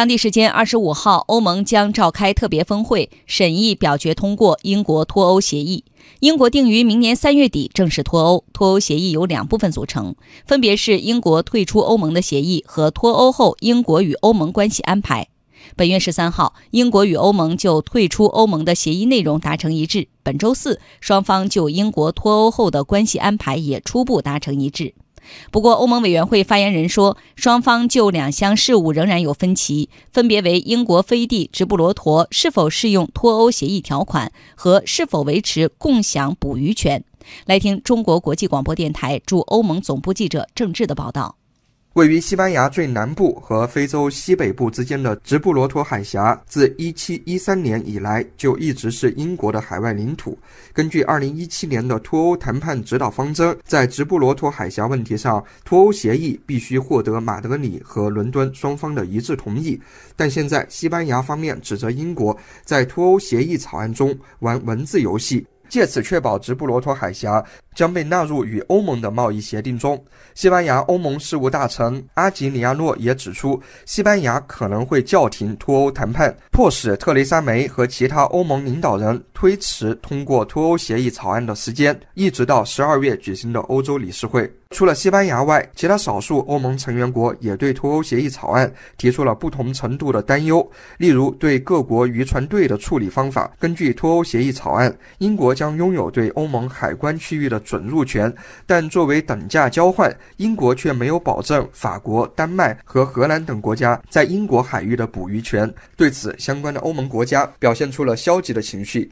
当地时间二十五号，欧盟将召开特别峰会，审议表决通过英国脱欧协议。英国定于明年三月底正式脱欧。脱欧协议由两部分组成，分别是英国退出欧盟的协议和脱欧后英国与欧盟关系安排。本月十三号，英国与欧盟就退出欧盟的协议内容达成一致。本周四，双方就英国脱欧后的关系安排也初步达成一致。不过，欧盟委员会发言人说，双方就两项事务仍然有分歧，分别为英国飞地直布罗陀是否适用脱欧协议条款和是否维持共享捕鱼权。来听中国国际广播电台驻欧盟总部记者郑智的报道。位于西班牙最南部和非洲西北部之间的直布罗陀海峡，自1713年以来就一直是英国的海外领土。根据2017年的脱欧谈判指导方针，在直布罗陀海峡问题上，脱欧协议必须获得马德里和伦敦双方的一致同意。但现在，西班牙方面指责英国在脱欧协议草案中玩文字游戏，借此确保直布罗陀海峡。将被纳入与欧盟的贸易协定中。西班牙欧盟事务大臣阿吉里亚诺也指出，西班牙可能会叫停脱欧谈判，迫使特蕾莎梅和其他欧盟领导人推迟通过脱欧协议草案的时间，一直到十二月举行的欧洲理事会。除了西班牙外，其他少数欧盟成员国也对脱欧协议草案提出了不同程度的担忧，例如对各国渔船队的处理方法。根据脱欧协议草案，英国将拥有对欧盟海关区域的。准入权，但作为等价交换，英国却没有保证法国、丹麦和荷兰等国家在英国海域的捕鱼权。对此，相关的欧盟国家表现出了消极的情绪。